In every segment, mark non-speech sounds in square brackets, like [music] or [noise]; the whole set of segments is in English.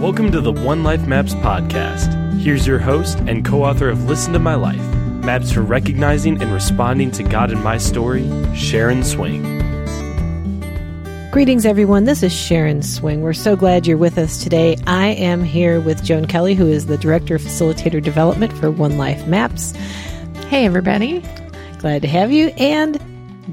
Welcome to the One Life Maps podcast. Here's your host and co author of Listen to My Life Maps for Recognizing and Responding to God in My Story, Sharon Swing. Greetings, everyone. This is Sharon Swing. We're so glad you're with us today. I am here with Joan Kelley, who is the Director of Facilitator Development for One Life Maps. Hey, everybody. Glad to have you. And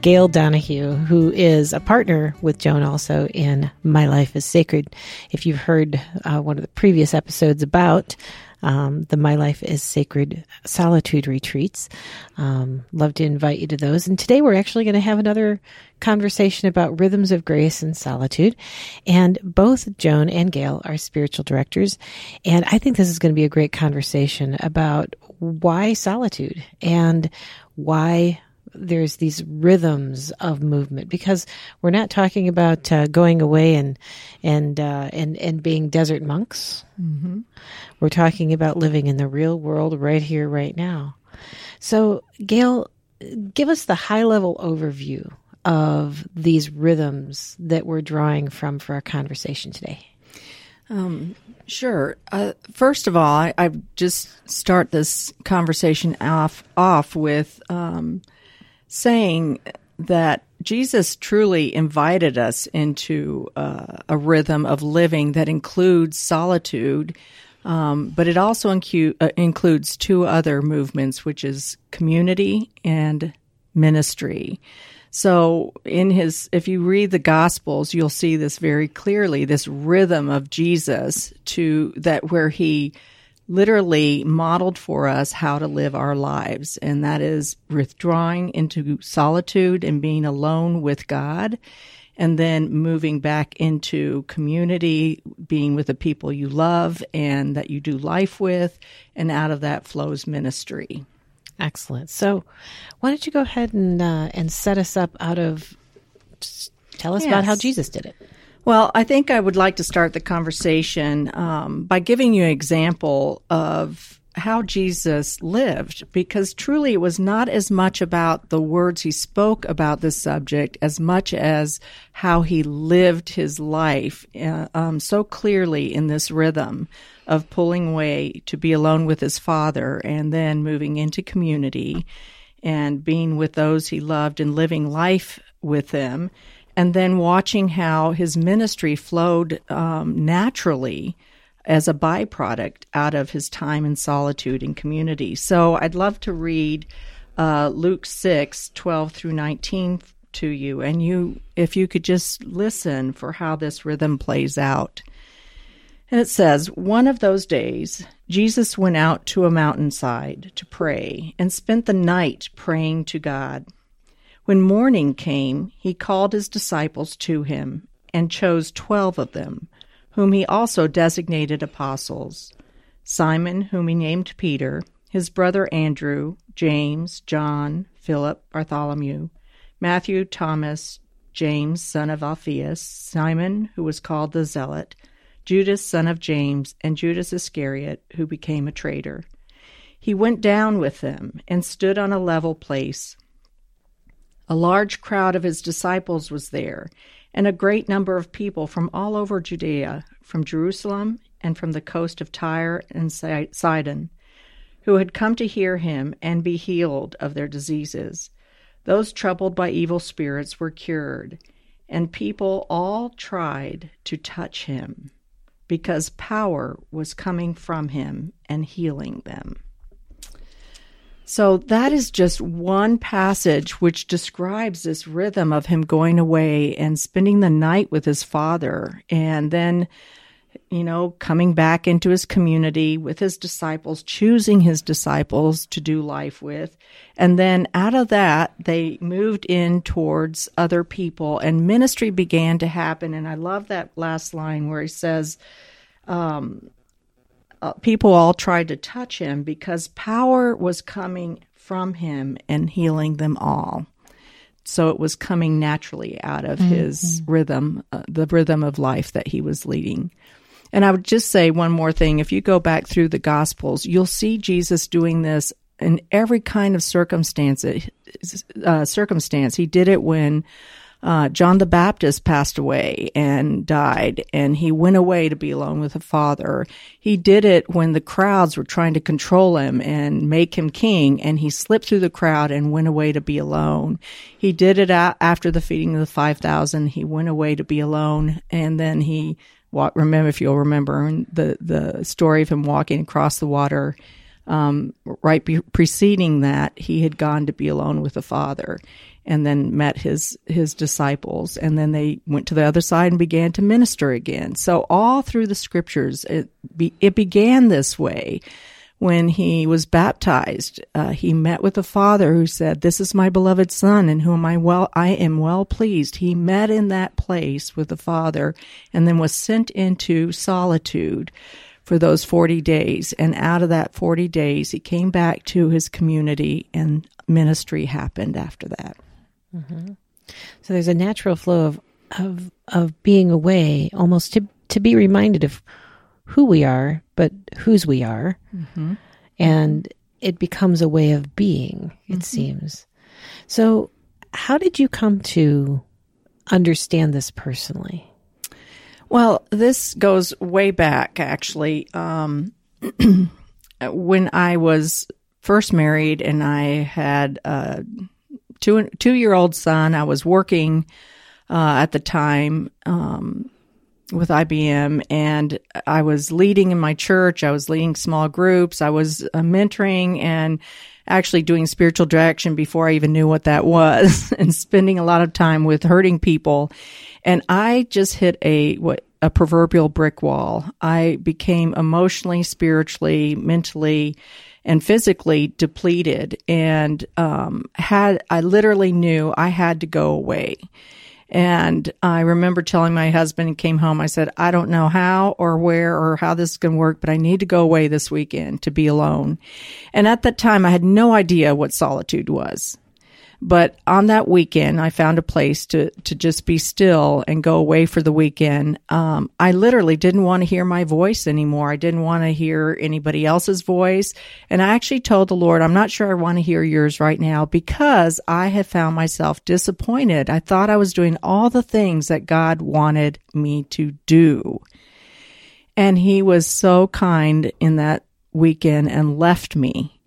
Gail Donahue, who is a partner with Joan also in My Life is Sacred. If you've heard uh, one of the previous episodes about um, the My Life is Sacred Solitude retreats, um, love to invite you to those. And today we're actually going to have another conversation about rhythms of grace and solitude. And both Joan and Gail are spiritual directors. And I think this is going to be a great conversation about why solitude and why there's these rhythms of movement because we're not talking about uh, going away and and uh, and and being desert monks. Mm-hmm. We're talking about living in the real world right here, right now. So, Gail, give us the high level overview of these rhythms that we're drawing from for our conversation today. Um, sure. Uh, first of all, I, I, just start this conversation off off with um, saying that Jesus truly invited us into uh, a rhythm of living that includes solitude, um, but it also incu- uh, includes two other movements, which is community and ministry. So, in his, if you read the Gospels, you'll see this very clearly. This rhythm of Jesus to that where he literally modeled for us how to live our lives. And that is withdrawing into solitude and being alone with God. And then moving back into community, being with the people you love and that you do life with. And out of that flows ministry. Excellent. So, why don't you go ahead and uh, and set us up out of tell us yes. about how Jesus did it. Well, I think I would like to start the conversation um, by giving you an example of how Jesus lived, because truly it was not as much about the words he spoke about this subject as much as how he lived his life uh, um, so clearly in this rhythm of pulling away to be alone with his father and then moving into community and being with those he loved and living life with them and then watching how his ministry flowed um, naturally as a byproduct out of his time in solitude and community. So I'd love to read uh, Luke 6, 12 through 19 to you, and you, if you could just listen for how this rhythm plays out. And it says, One of those days, Jesus went out to a mountainside to pray and spent the night praying to God. When morning came, he called his disciples to him and chose twelve of them, whom he also designated apostles Simon, whom he named Peter, his brother Andrew, James, John, Philip, Bartholomew, Matthew, Thomas, James, son of Alphaeus, Simon, who was called the Zealot, Judas, son of James, and Judas Iscariot, who became a traitor. He went down with them and stood on a level place a large crowd of his disciples was there, and a great number of people from all over Judea, from Jerusalem, and from the coast of Tyre and Sidon, who had come to hear him and be healed of their diseases. Those troubled by evil spirits were cured, and people all tried to touch him, because power was coming from him and healing them. So that is just one passage which describes this rhythm of him going away and spending the night with his father and then you know, coming back into his community with his disciples, choosing his disciples to do life with. And then out of that, they moved in towards other people and ministry began to happen. And I love that last line where he says, um, uh, people all tried to touch him because power was coming from him and healing them all. So it was coming naturally out of mm-hmm. his rhythm, uh, the rhythm of life that he was leading. And I would just say one more thing. If you go back through the Gospels, you'll see Jesus doing this in every kind of circumstance. Uh, circumstance. He did it when uh, John the Baptist passed away and died, and he went away to be alone with the Father. He did it when the crowds were trying to control him and make him king, and he slipped through the crowd and went away to be alone. He did it after the feeding of the 5,000. He went away to be alone, and then he walked, remember, if you'll remember the, the story of him walking across the water. Um, right be- preceding that, he had gone to be alone with the Father and then met his his disciples. And then they went to the other side and began to minister again. So all through the scriptures it be, it began this way. When he was baptized uh, he met with the father who said this is my beloved son in whom i well i am well pleased. He met in that place with the father and then was sent into solitude for those 40 days. And out of that 40 days he came back to his community and ministry happened after that Mm-hmm. So there's a natural flow of of of being away, almost to to be reminded of who we are, but whose we are, mm-hmm. and it becomes a way of being. It mm-hmm. seems. So, how did you come to understand this personally? Well, this goes way back, actually. Um, [clears throat] when I was first married and I had uh, two two year old son. I was working uh, at the time um, with IBM, and I was leading in my church. I was leading small groups. I was uh, mentoring and actually doing spiritual direction before I even knew what that was, [laughs] and spending a lot of time with hurting people. And I just hit a what a proverbial brick wall. I became emotionally, spiritually, mentally and physically depleted and um, had I literally knew I had to go away. And I remember telling my husband and came home, I said, I don't know how or where or how this is going to work, but I need to go away this weekend to be alone. And at that time, I had no idea what solitude was. But on that weekend, I found a place to, to just be still and go away for the weekend. Um, I literally didn't want to hear my voice anymore. I didn't want to hear anybody else's voice. And I actually told the Lord, I'm not sure I want to hear yours right now because I had found myself disappointed. I thought I was doing all the things that God wanted me to do. And he was so kind in that weekend and left me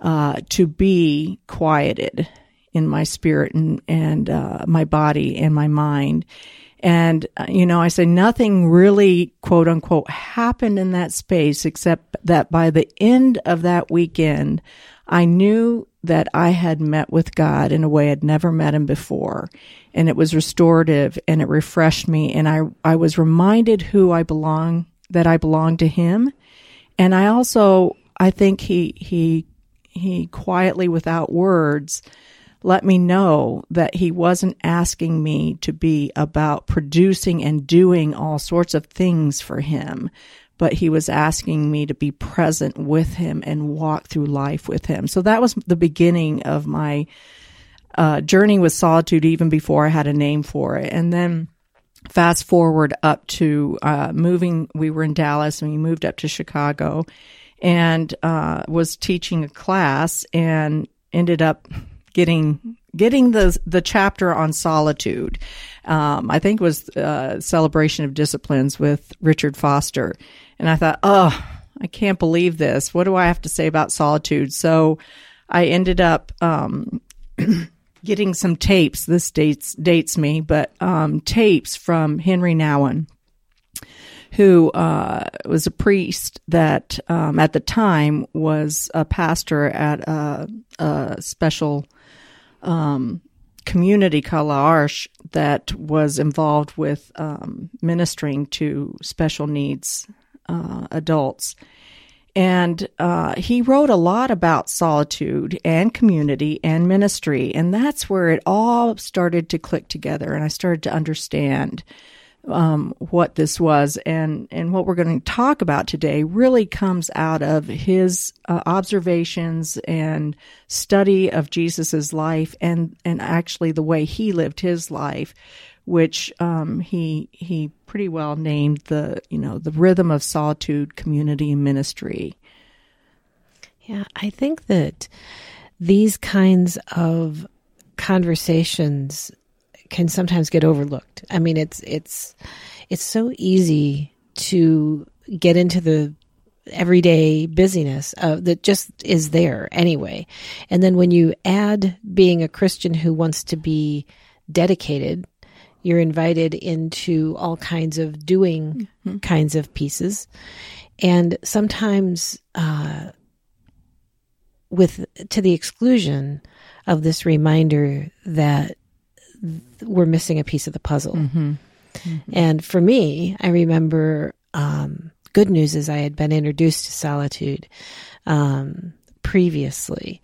uh, to be quieted in my spirit and, and uh, my body and my mind. And, uh, you know, I say nothing really, quote unquote, happened in that space except that by the end of that weekend, I knew that I had met with God in a way I'd never met him before. And it was restorative and it refreshed me. And I, I was reminded who I belong, that I belong to him. And I also, I think he, he, he quietly without words let me know that he wasn't asking me to be about producing and doing all sorts of things for him, but he was asking me to be present with him and walk through life with him. So that was the beginning of my uh, journey with solitude, even before I had a name for it. And then fast forward up to uh, moving, we were in Dallas and we moved up to Chicago and uh, was teaching a class and ended up getting getting the the chapter on solitude. Um, I think was uh, celebration of disciplines with Richard Foster, and I thought, oh, I can't believe this. What do I have to say about solitude? So I ended up. Um, [clears throat] getting some tapes. This dates dates me, but um, tapes from Henry Nouwen, who uh, was a priest that um, at the time was a pastor at a, a special um, community L'Arche that was involved with um, ministering to special needs uh, adults. And uh, he wrote a lot about solitude and community and ministry. And that's where it all started to click together. And I started to understand um, what this was. And and what we're going to talk about today really comes out of his uh, observations and study of Jesus's life and and actually the way he lived his life which um, he he pretty well named the you know the rhythm of solitude community and ministry. Yeah i think that these kinds of conversations can sometimes get overlooked. I mean, it's it's it's so easy to get into the everyday busyness uh, that just is there anyway. And then when you add being a Christian who wants to be dedicated, you're invited into all kinds of doing mm-hmm. kinds of pieces. And sometimes, uh, with to the exclusion of this reminder that we're missing a piece of the puzzle. Mm-hmm. Mm-hmm. And for me, I remember um, good news is I had been introduced to solitude um, previously,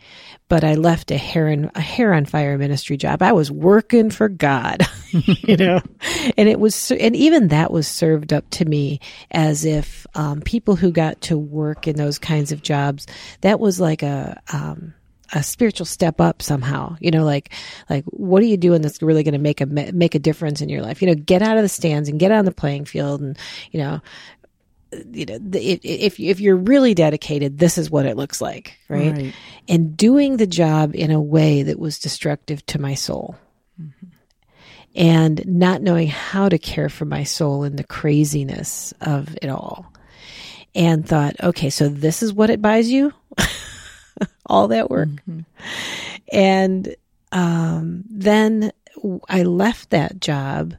but I left a hair and a hair on fire ministry job. I was working for God, [laughs] you know, and it was, and even that was served up to me as if um, people who got to work in those kinds of jobs, that was like a, um, a spiritual step up somehow you know like like what are you doing that's really going to make a make a difference in your life you know get out of the stands and get on the playing field and you know you know, if if you're really dedicated, this is what it looks like, right? right. And doing the job in a way that was destructive to my soul, mm-hmm. and not knowing how to care for my soul in the craziness of it all, and thought, okay, so this is what it buys you, [laughs] [laughs] all that work, mm-hmm. and um, then I left that job,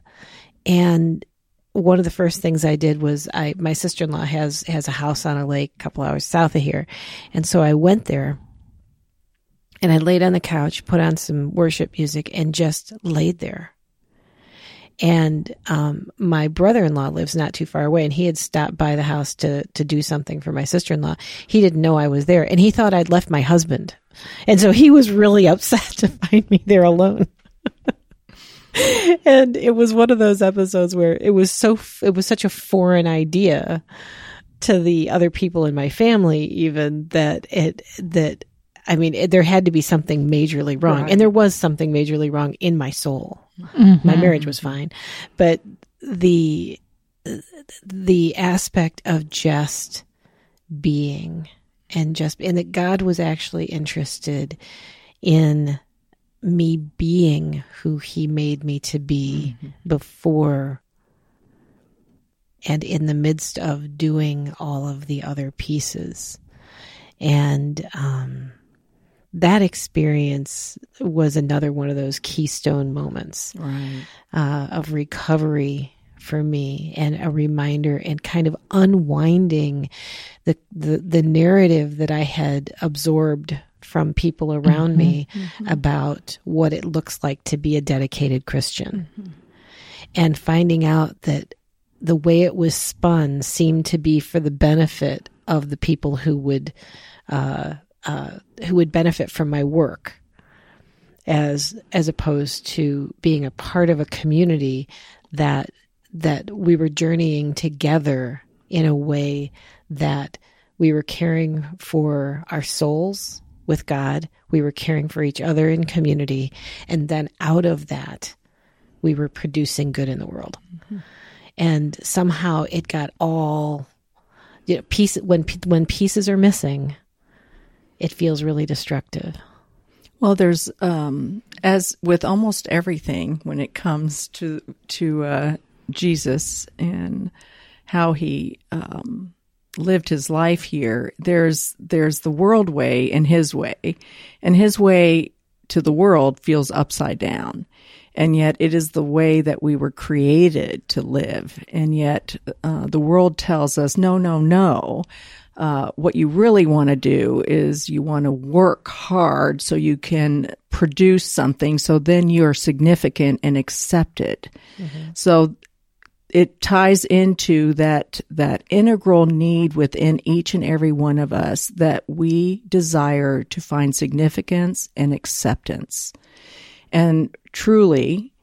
and one of the first things I did was I my sister in law has has a house on a lake a couple hours south of here, and so I went there. And I laid on the couch, put on some worship music, and just laid there. And um, my brother-in-law lives not too far away, and he had stopped by the house to to do something for my sister-in-law. He didn't know I was there, and he thought I'd left my husband, and so he was really [laughs] upset to find me there alone. [laughs] and it was one of those episodes where it was so it was such a foreign idea to the other people in my family even that it that I mean it, there had to be something majorly wrong right. and there was something majorly wrong in my soul. Mm-hmm. My marriage was fine, but the the aspect of just being and just and that God was actually interested in me being who he made me to be mm-hmm. before and in the midst of doing all of the other pieces. And um, that experience was another one of those keystone moments right. uh, of recovery for me and a reminder and kind of unwinding the, the, the narrative that I had absorbed from people around mm-hmm, me mm-hmm. about what it looks like to be a dedicated Christian. Mm-hmm. And finding out that the way it was spun seemed to be for the benefit of the people who would uh, uh, who would benefit from my work as as opposed to being a part of a community that that we were journeying together in a way that we were caring for our souls with God. We were caring for each other in community. And then out of that, we were producing good in the world. Mm-hmm. And somehow it got all, you know, piece, when, when pieces are missing, it feels really destructive. Well, there's, um, as with almost everything when it comes to, to, uh, Jesus and how he, um, lived his life here, there's there's the world way and his way, and his way to the world feels upside down, and yet it is the way that we were created to live, and yet uh, the world tells us no, no, no. Uh, what you really want to do is you want to work hard so you can produce something so then you're significant and accepted. Mm-hmm. So it ties into that that integral need within each and every one of us that we desire to find significance and acceptance. And truly,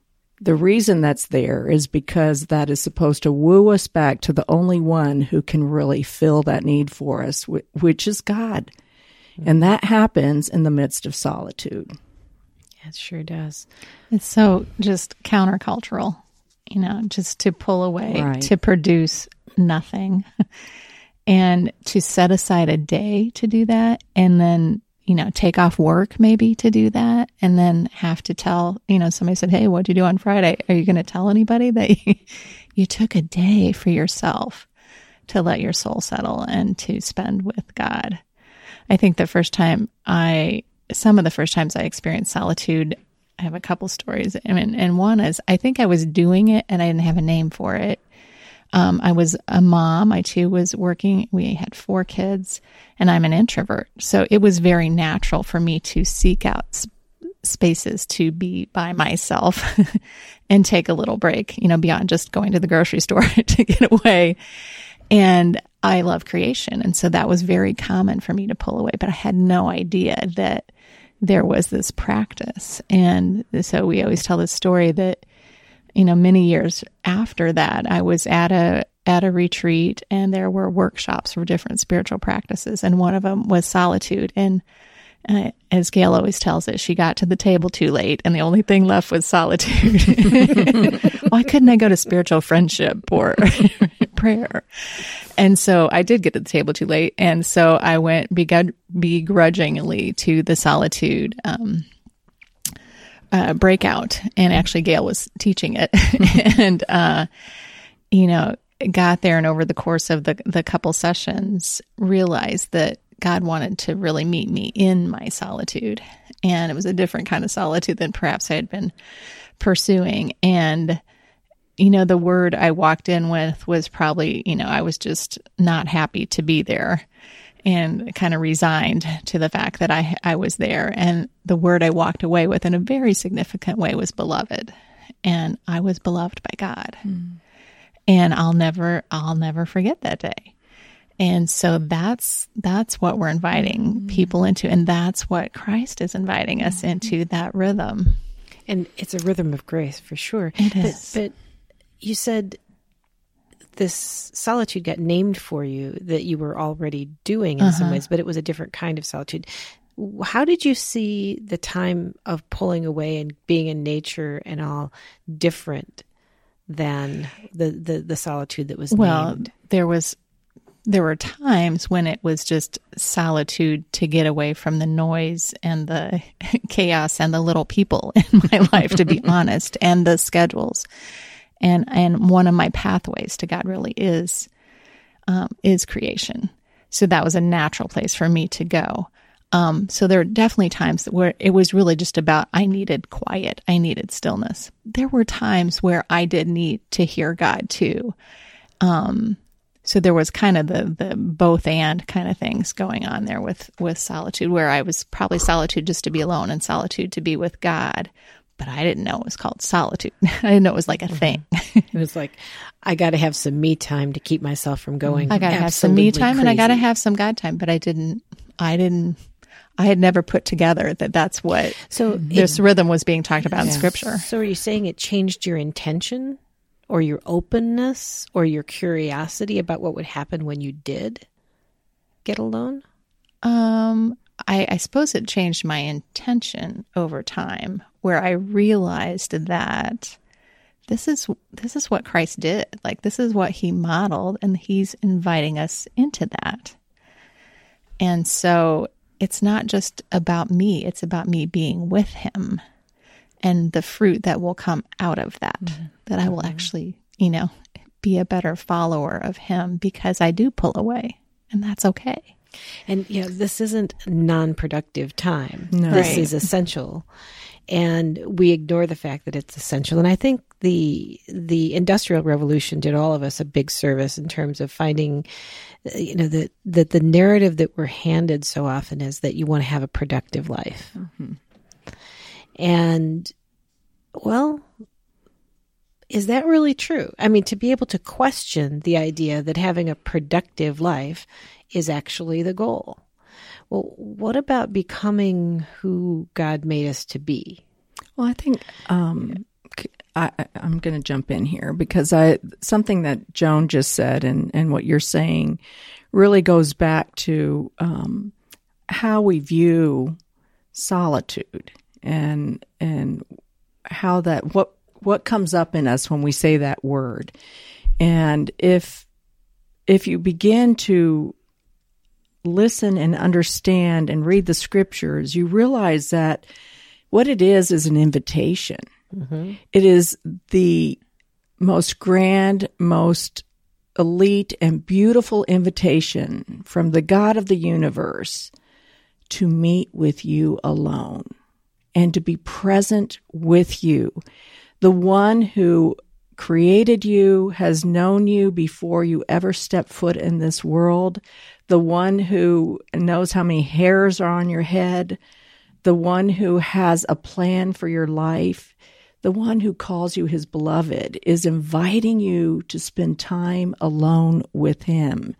the reason that's there is because that is supposed to woo us back to the only one who can really fill that need for us, which is God. Mm-hmm. And that happens in the midst of solitude. It sure does. It's so just countercultural you know, just to pull away, right. to produce nothing. [laughs] and to set aside a day to do that and then you know, take off work maybe to do that and then have to tell, you know, somebody said, Hey, what'd you do on Friday? Are you going to tell anybody that [laughs] you, you took a day for yourself to let your soul settle and to spend with God? I think the first time I, some of the first times I experienced solitude, I have a couple stories. I mean, and one is I think I was doing it and I didn't have a name for it. Um, I was a mom. I too was working. We had four kids, and I'm an introvert. So it was very natural for me to seek out sp- spaces to be by myself [laughs] and take a little break, you know, beyond just going to the grocery [laughs] store to get away. And I love creation. And so that was very common for me to pull away, but I had no idea that there was this practice. And so we always tell this story that you know, many years after that, I was at a at a retreat and there were workshops for different spiritual practices and one of them was solitude and uh, as Gail always tells it, she got to the table too late and the only thing left was solitude. [laughs] Why couldn't I go to spiritual friendship or [laughs] prayer? And so I did get to the table too late. And so I went begrudgingly to the solitude um, uh, breakout, and actually Gail was teaching it, [laughs] and uh, you know got there and over the course of the the couple sessions realized that God wanted to really meet me in my solitude, and it was a different kind of solitude than perhaps I had been pursuing, and you know the word I walked in with was probably you know I was just not happy to be there and kind of resigned to the fact that I I was there and the word I walked away with in a very significant way was beloved and I was beloved by God. Mm. And I'll never I'll never forget that day. And so that's that's what we're inviting mm. people into and that's what Christ is inviting us mm. into that rhythm. And it's a rhythm of grace for sure. It is. But, but you said this solitude got named for you that you were already doing in uh-huh. some ways, but it was a different kind of solitude. How did you see the time of pulling away and being in nature and all different than the the, the solitude that was well, named? there was there were times when it was just solitude to get away from the noise and the [laughs] chaos and the little people in my life, to be [laughs] honest, and the schedules and and one of my pathways to God really is um, is creation. So that was a natural place for me to go. Um, so there are definitely times where it was really just about I needed quiet, I needed stillness. There were times where I did need to hear God too. Um, so there was kind of the the both and kind of things going on there with with solitude, where I was probably solitude just to be alone and solitude to be with God, but I didn't know it was called solitude. [laughs] I didn't know it was like a mm-hmm. thing. it was like, I got to have some me time to keep myself from going. I got to have some me time crazy. and I got to have some God time, but I didn't, I didn't, I had never put together that that's what so this it, rhythm was being talked about yeah. in scripture. So are you saying it changed your intention or your openness or your curiosity about what would happen when you did get alone? Um, I, I suppose it changed my intention over time where I realized that this is this is what Christ did. Like this is what he modeled and he's inviting us into that. And so it's not just about me, it's about me being with him and the fruit that will come out of that. Mm-hmm. That I will mm-hmm. actually, you know, be a better follower of him because I do pull away and that's okay. And yeah, this isn't non-productive time. No. This right. is essential and we ignore the fact that it's essential. And I think the the industrial revolution did all of us a big service in terms of finding, you know, that that the narrative that we're handed so often is that you want to have a productive life, mm-hmm. and well. Is that really true? I mean, to be able to question the idea that having a productive life is actually the goal. Well, what about becoming who God made us to be? Well, I think um, I, am going to jump in here because I something that Joan just said and, and what you're saying really goes back to um, how we view solitude and and how that what what comes up in us when we say that word and if if you begin to listen and understand and read the scriptures, you realize that what it is is an invitation. Mm-hmm. It is the most grand, most elite, and beautiful invitation from the God of the universe to meet with you alone and to be present with you. The one who created you, has known you before you ever step foot in this world, the one who knows how many hairs are on your head, the one who has a plan for your life, the one who calls you his beloved is inviting you to spend time alone with him.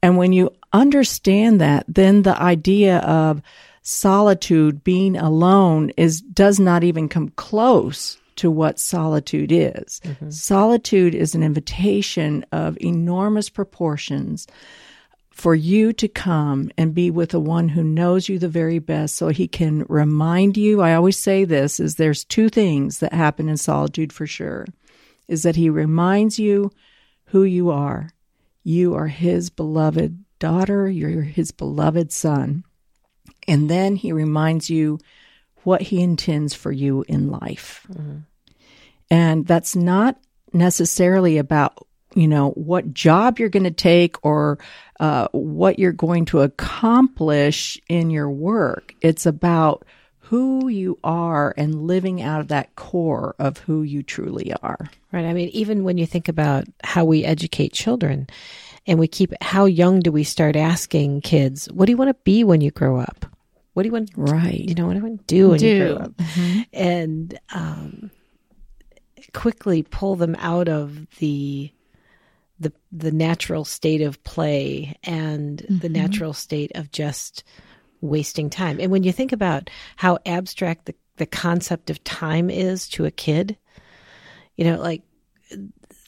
And when you understand that, then the idea of solitude, being alone is, does not even come close to what solitude is. Mm-hmm. Solitude is an invitation of enormous proportions for you to come and be with the one who knows you the very best so he can remind you. I always say this is there's two things that happen in solitude for sure is that he reminds you who you are. You are his beloved daughter. You're his beloved son. And then he reminds you what he intends for you in life and that's not necessarily about you know what job you're going to take or uh, what you're going to accomplish in your work it's about who you are and living out of that core of who you truly are Right. I mean, even when you think about how we educate children and we keep, how young do we start asking kids, what do you want to be when you grow up? What do you want, right you know, what do you want to do when you Do. grow up? And um, quickly pull them out of the, the, the natural state of play and the natural state of just wasting time. And when you think about how abstract the, the concept of time is to a kid, you know, like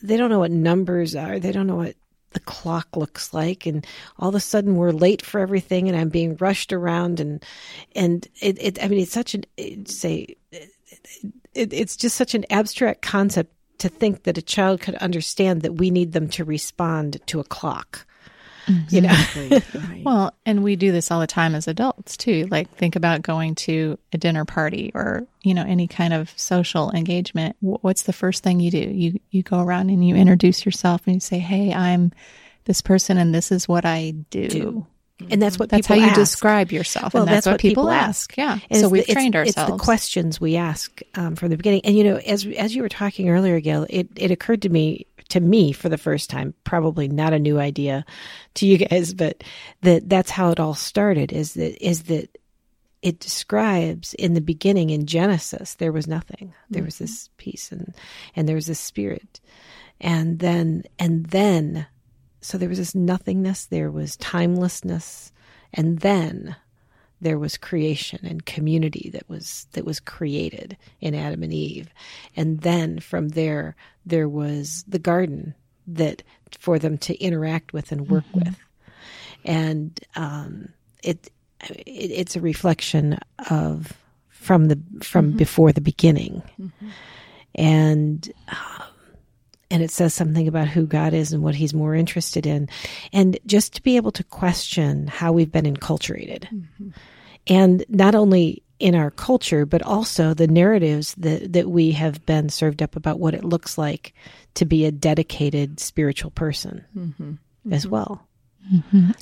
they don't know what numbers are. They don't know what the clock looks like. And all of a sudden we're late for everything and I'm being rushed around and, and it, it I mean, it's such an, say, it, it's just such an abstract concept to think that a child could understand that we need them to respond to a clock. You know, [laughs] right. Well, and we do this all the time as adults too. Like think about going to a dinner party or, you know, any kind of social engagement. What's the first thing you do? You you go around and you introduce yourself and you say, "Hey, I'm this person and this is what I do." Do. and that's what That's how you ask. describe yourself, Well, and that's, that's what, people, ask. Yeah, And so we've the- trained it's, ourselves. It's the questions we ask um, from the beginning. And you know, as as you were talking earlier, Gail, it, it occurred to me to me for the first time, probably not a new idea to you guys, but that that's how it all started. Is that is that it describes in the beginning in Genesis there was nothing. There was this mm-hmm. peace and and there was this spirit, and then and then so there was this nothingness. There was timelessness, and then there was creation and community that was that was created in Adam and Eve. And then from there there was the garden that for them to interact with and work with. And um, it, it it's a reflection of from the from before the beginning. And um, and it says something about who God is and what he's more interested in. And just to be able to question how we've been enculturated. Mm-hmm. And not only in our culture but also the narratives that that we have been served up about what it looks like to be a dedicated spiritual person mm-hmm. as mm-hmm. well.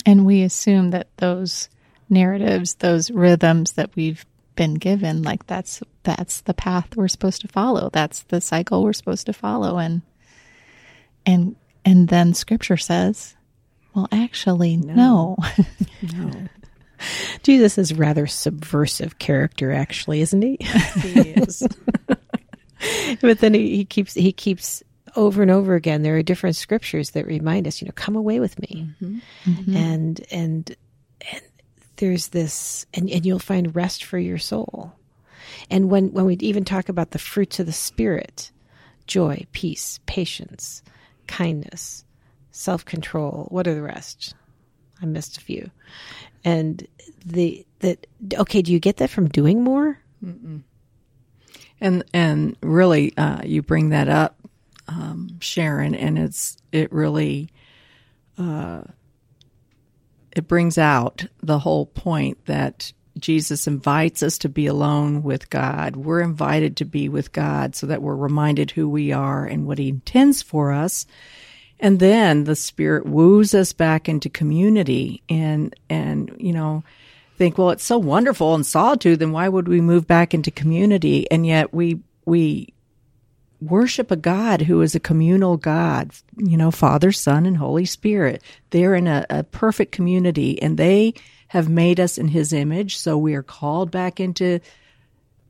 And we assume that those narratives, those rhythms that we've been given, like that's that's the path we're supposed to follow. That's the cycle we're supposed to follow. And and and then scripture says, well actually no. [laughs] no. Jesus is rather subversive character actually isn't he? He is. [laughs] But then he, he keeps he keeps over and over again there are different scriptures that remind us you know come away with me. Mm-hmm. Mm-hmm. Mm-hmm. And and and there's this and, and you'll find rest for your soul. And when when we even talk about the fruits of the spirit joy peace patience kindness self-control what are the rest? I missed a few. And the that okay do you get that from doing more? And and really uh, you bring that up um, sharon and it's it really uh, it brings out the whole point that Jesus invites us to be alone with God. We're invited to be with God so that we're reminded who we are and what He intends for us. And then the Spirit woos us back into community and, and, you know, think, well, it's so wonderful in solitude, then why would we move back into community? And yet we, we worship a God who is a communal God, you know, Father, Son, and Holy Spirit. They're in a, a, perfect community and they have made us in His image. So we are called back into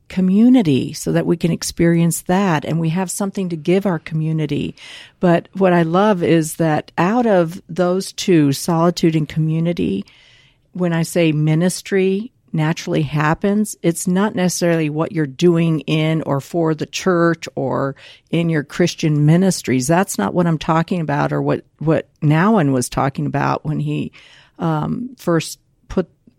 community so that we can experience that and we have something to give our community. But what I love is that out of those two, solitude and community, when I say ministry, naturally happens. It's not necessarily what you're doing in or for the church or in your Christian ministries. That's not what I'm talking about or what, what Nouwen was talking about when he um, first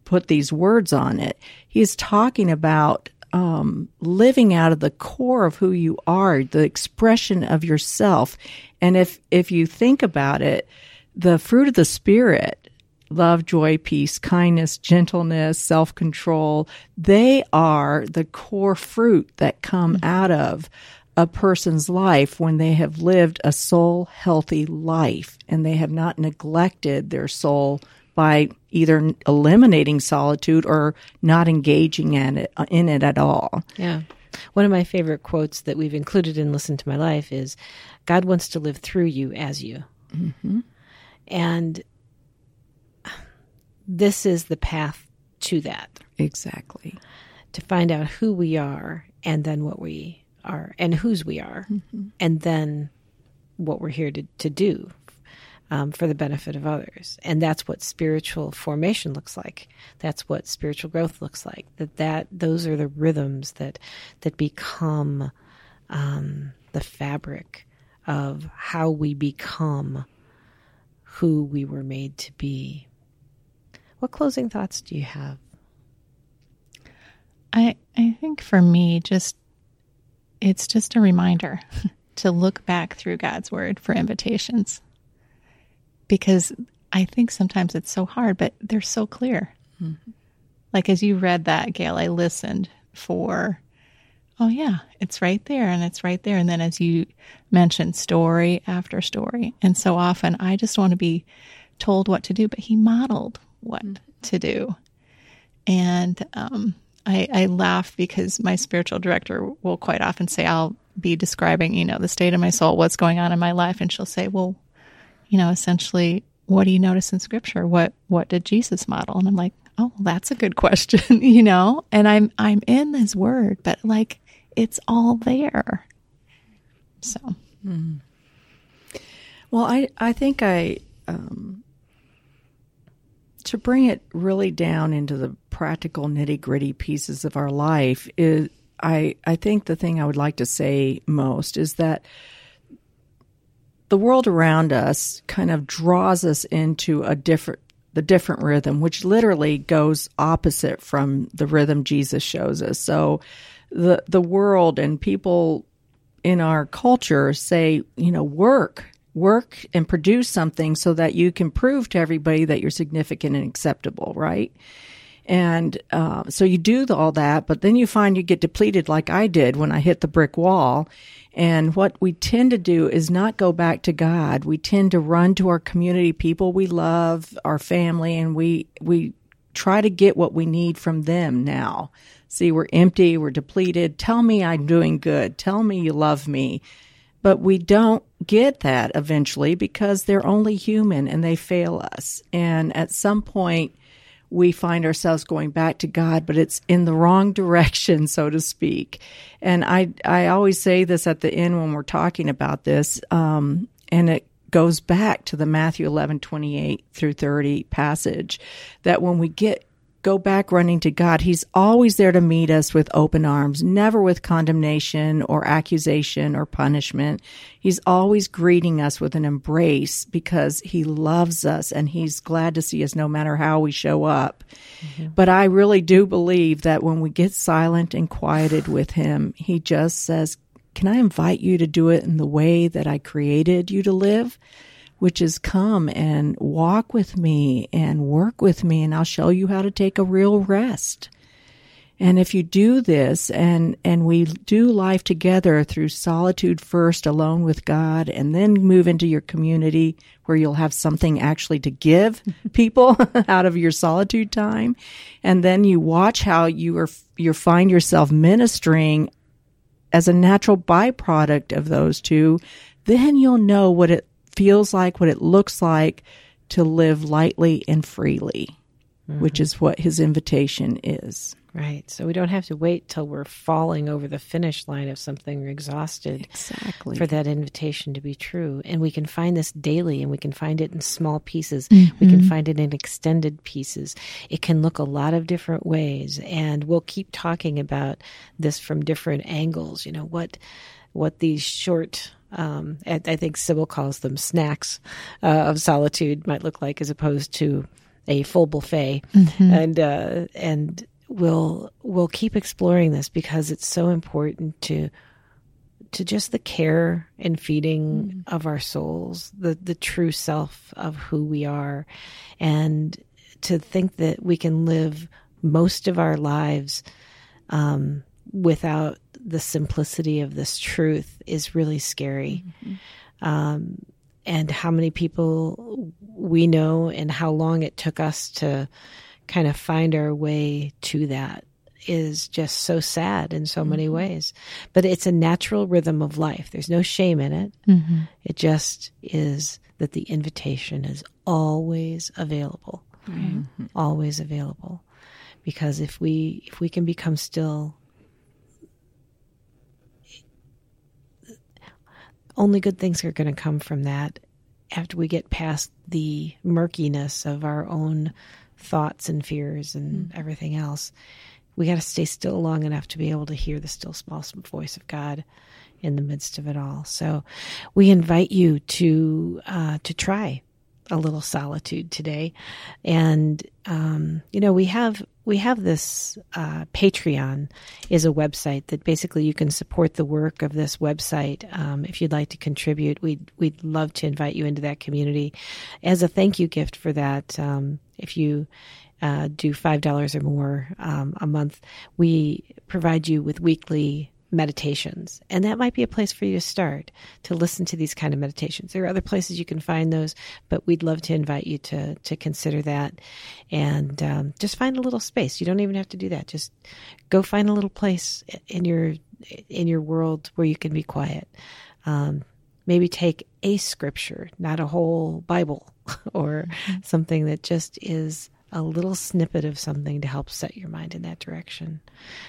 put, these words on it. He's talking about um, living out of the core of who you are, the expression of yourself. And if, if you think about it, the fruit of the spirit love, joy, peace, kindness, gentleness, self control, they are the core fruit that come mm-hmm. out of a person's life when they have lived a soul healthy life and they have not neglected their soul by either eliminating solitude or not engaging in it, in it at all. Yeah. One of my favorite quotes that we've included in Listen to My Life is God wants to live through you as you. Mm-hmm. And this is the path to that. Exactly. To find out who we are and then what we are and whose we are, mm-hmm. and then what we're here to, to do um, for the benefit of others. And that's what spiritual formation looks like. That's what spiritual growth looks like. That that those are the rhythms that that become um, the fabric of how we become who we were made to be what closing thoughts do you have? I I think for me just it's just a reminder [laughs] to look back through God's word for invitations. Because I think sometimes it's so hard, but they're so clear. Mm-hmm. Like as you read that, Gail, I listened for oh yeah, it's right there and it's right there. And then as you mentioned, story after story. And so often I just want to be told what to do, but he modeled what mm-hmm. to do. And um, I, I laugh because my spiritual director will quite often say, I'll be describing, you know, the state of my soul, what's going on in my life. And she'll say, well, you know, essentially, what do you notice in scripture? What, what did Jesus model? And I'm like, oh, that's a good question, [laughs] you know, and I'm, I'm in this word, but like, it's all there. So. Mm-hmm. Well, I, I think I, um, to bring it really down into the practical nitty gritty pieces of our life is I, I think the thing I would like to say most is that the world around us kind of draws us into a different the different rhythm, which literally goes opposite from the rhythm Jesus shows us. So the the world and people in our culture say, you know, work, work and produce something so that you can prove to everybody that you're significant and acceptable, right? And uh, so you do all that, but then you find you get depleted like I did when I hit the brick wall. And what we tend to do is not go back to God. We tend to run to our community, people we love, our family, and we, we try to get what we need from them now. See, we're empty, we're depleted. Tell me I'm doing good. Tell me you love me. But we don't get that eventually because they're only human and they fail us. And at some point, we find ourselves going back to God, but it's in the wrong [laughs] direction, so to speak. And I, I always say this at the end when we're talking about this, um, and it goes back to the Matthew 11, 28 through 30 passage that when we get go back running to God, He's always there to meet us with open arms, never with condemnation or accusation or punishment. He's always greeting us with an embrace because He loves us and He's glad to see us no matter how we show up. Mm-hmm. But I really do believe that when we get silent and quieted with Him, He just says, Can I invite you to do it in the way that I created you to live? Which is come and walk with me and work with me, and I'll show you how to take a real rest. And if you do this and, and we do life together through solitude first, alone with God, and then move into your community where you'll have something actually to give [laughs] people [laughs] out of your solitude time. And then you watch how you are, you find yourself ministering as a natural byproduct of those two. Then you'll know what it feels like, what it looks like to live lightly and freely, mm-hmm. which is what his invitation is. Right. So we don't have to wait till we're falling over the finish line of something or exhausted. Exactly. For that invitation to be true. And we can find this daily and we can find it in small pieces. Mm-hmm. We can find it in extended pieces. It can look a lot of different ways. And we'll keep talking about this from different angles. You know, what what these short um, I, I, think Sybil calls them snacks uh, of solitude might look like as opposed to a full buffet. Mm-hmm. And uh, and we'll we'll keep exploring this because it's so important to to just the care and feeding mm. of our souls, the the true self of who we are, and to think that we can live most of our lives um, without the simplicity of this truth is really scary. Mm-hmm. Um, and how many people we know, and how long it took us to kind of find our way to that is just so sad in so many mm-hmm. ways. But it's a natural rhythm of life. There's no shame in it. Mm-hmm. It just is that the invitation is always available. Mm-hmm. Always available. Because if we if we can become still only good things are going to come from that after we get past the murkiness of our own thoughts and fears and mm-hmm. everything else. We got to stay still long enough to be able to hear the still small voice of God in the midst of it all. So we invite you to uh, to try a little solitude today, and um, you know we have we have this uh, Patreon is a website that basically you can support the work of this website. Um, if you'd like to contribute, we'd we'd love to invite you into that community as a thank you gift for that. Um, if you uh, do five dollars or more um, a month, we provide you with weekly meditations. And that might be a place for you to start to listen to these kind of meditations. There are other places you can find those, but we'd love to invite you to, to consider that and um, just find a little space. You don't even have to do that. Just go find a little place in your, in your world where you can be quiet. Um, maybe take a scripture, not a whole Bible [laughs] or something that just is a little snippet of something to help set your mind in that direction.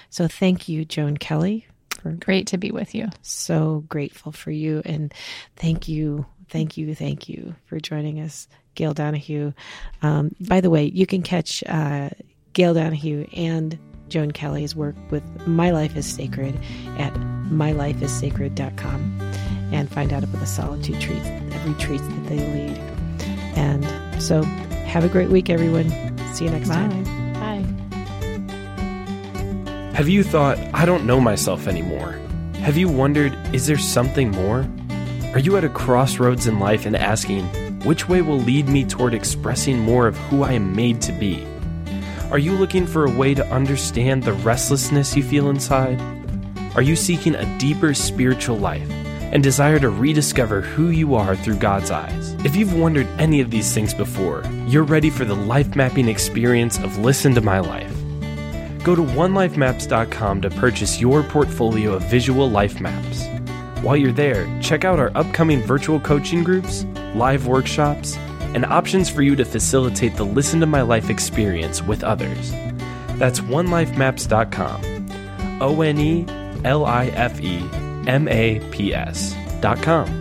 So thank you, Joan Kelley, for great to be with you. So grateful for you. And thank you, thank you, thank you for joining us, Gail Donahue. Um, by the way, you can catch uh, Gail Donahue and Joan Kelley's work with My Life is Sacred at mylifeissacred.com and find out about the solitude treats, retreats that they lead. And so have a great week, everyone. See you next Bye. time. Have you thought, I don't know myself anymore? Have you wondered, is there something more? Are you at a crossroads in life and asking, which way will lead me toward expressing more of who I am made to be? Are you looking for a way to understand the restlessness you feel inside? Are you seeking a deeper spiritual life and desire to rediscover who you are through God's eyes? If you've wondered any of these things before, you're ready for the life mapping experience of Listen to My Life. Go to onelifemaps.com to purchase your portfolio of visual life maps. While you're there, check out our upcoming virtual coaching groups, live workshops, and options for you to facilitate the Listen to My Life experience with others. That's onelifemaps.com. O N E L I F E M A P S.com.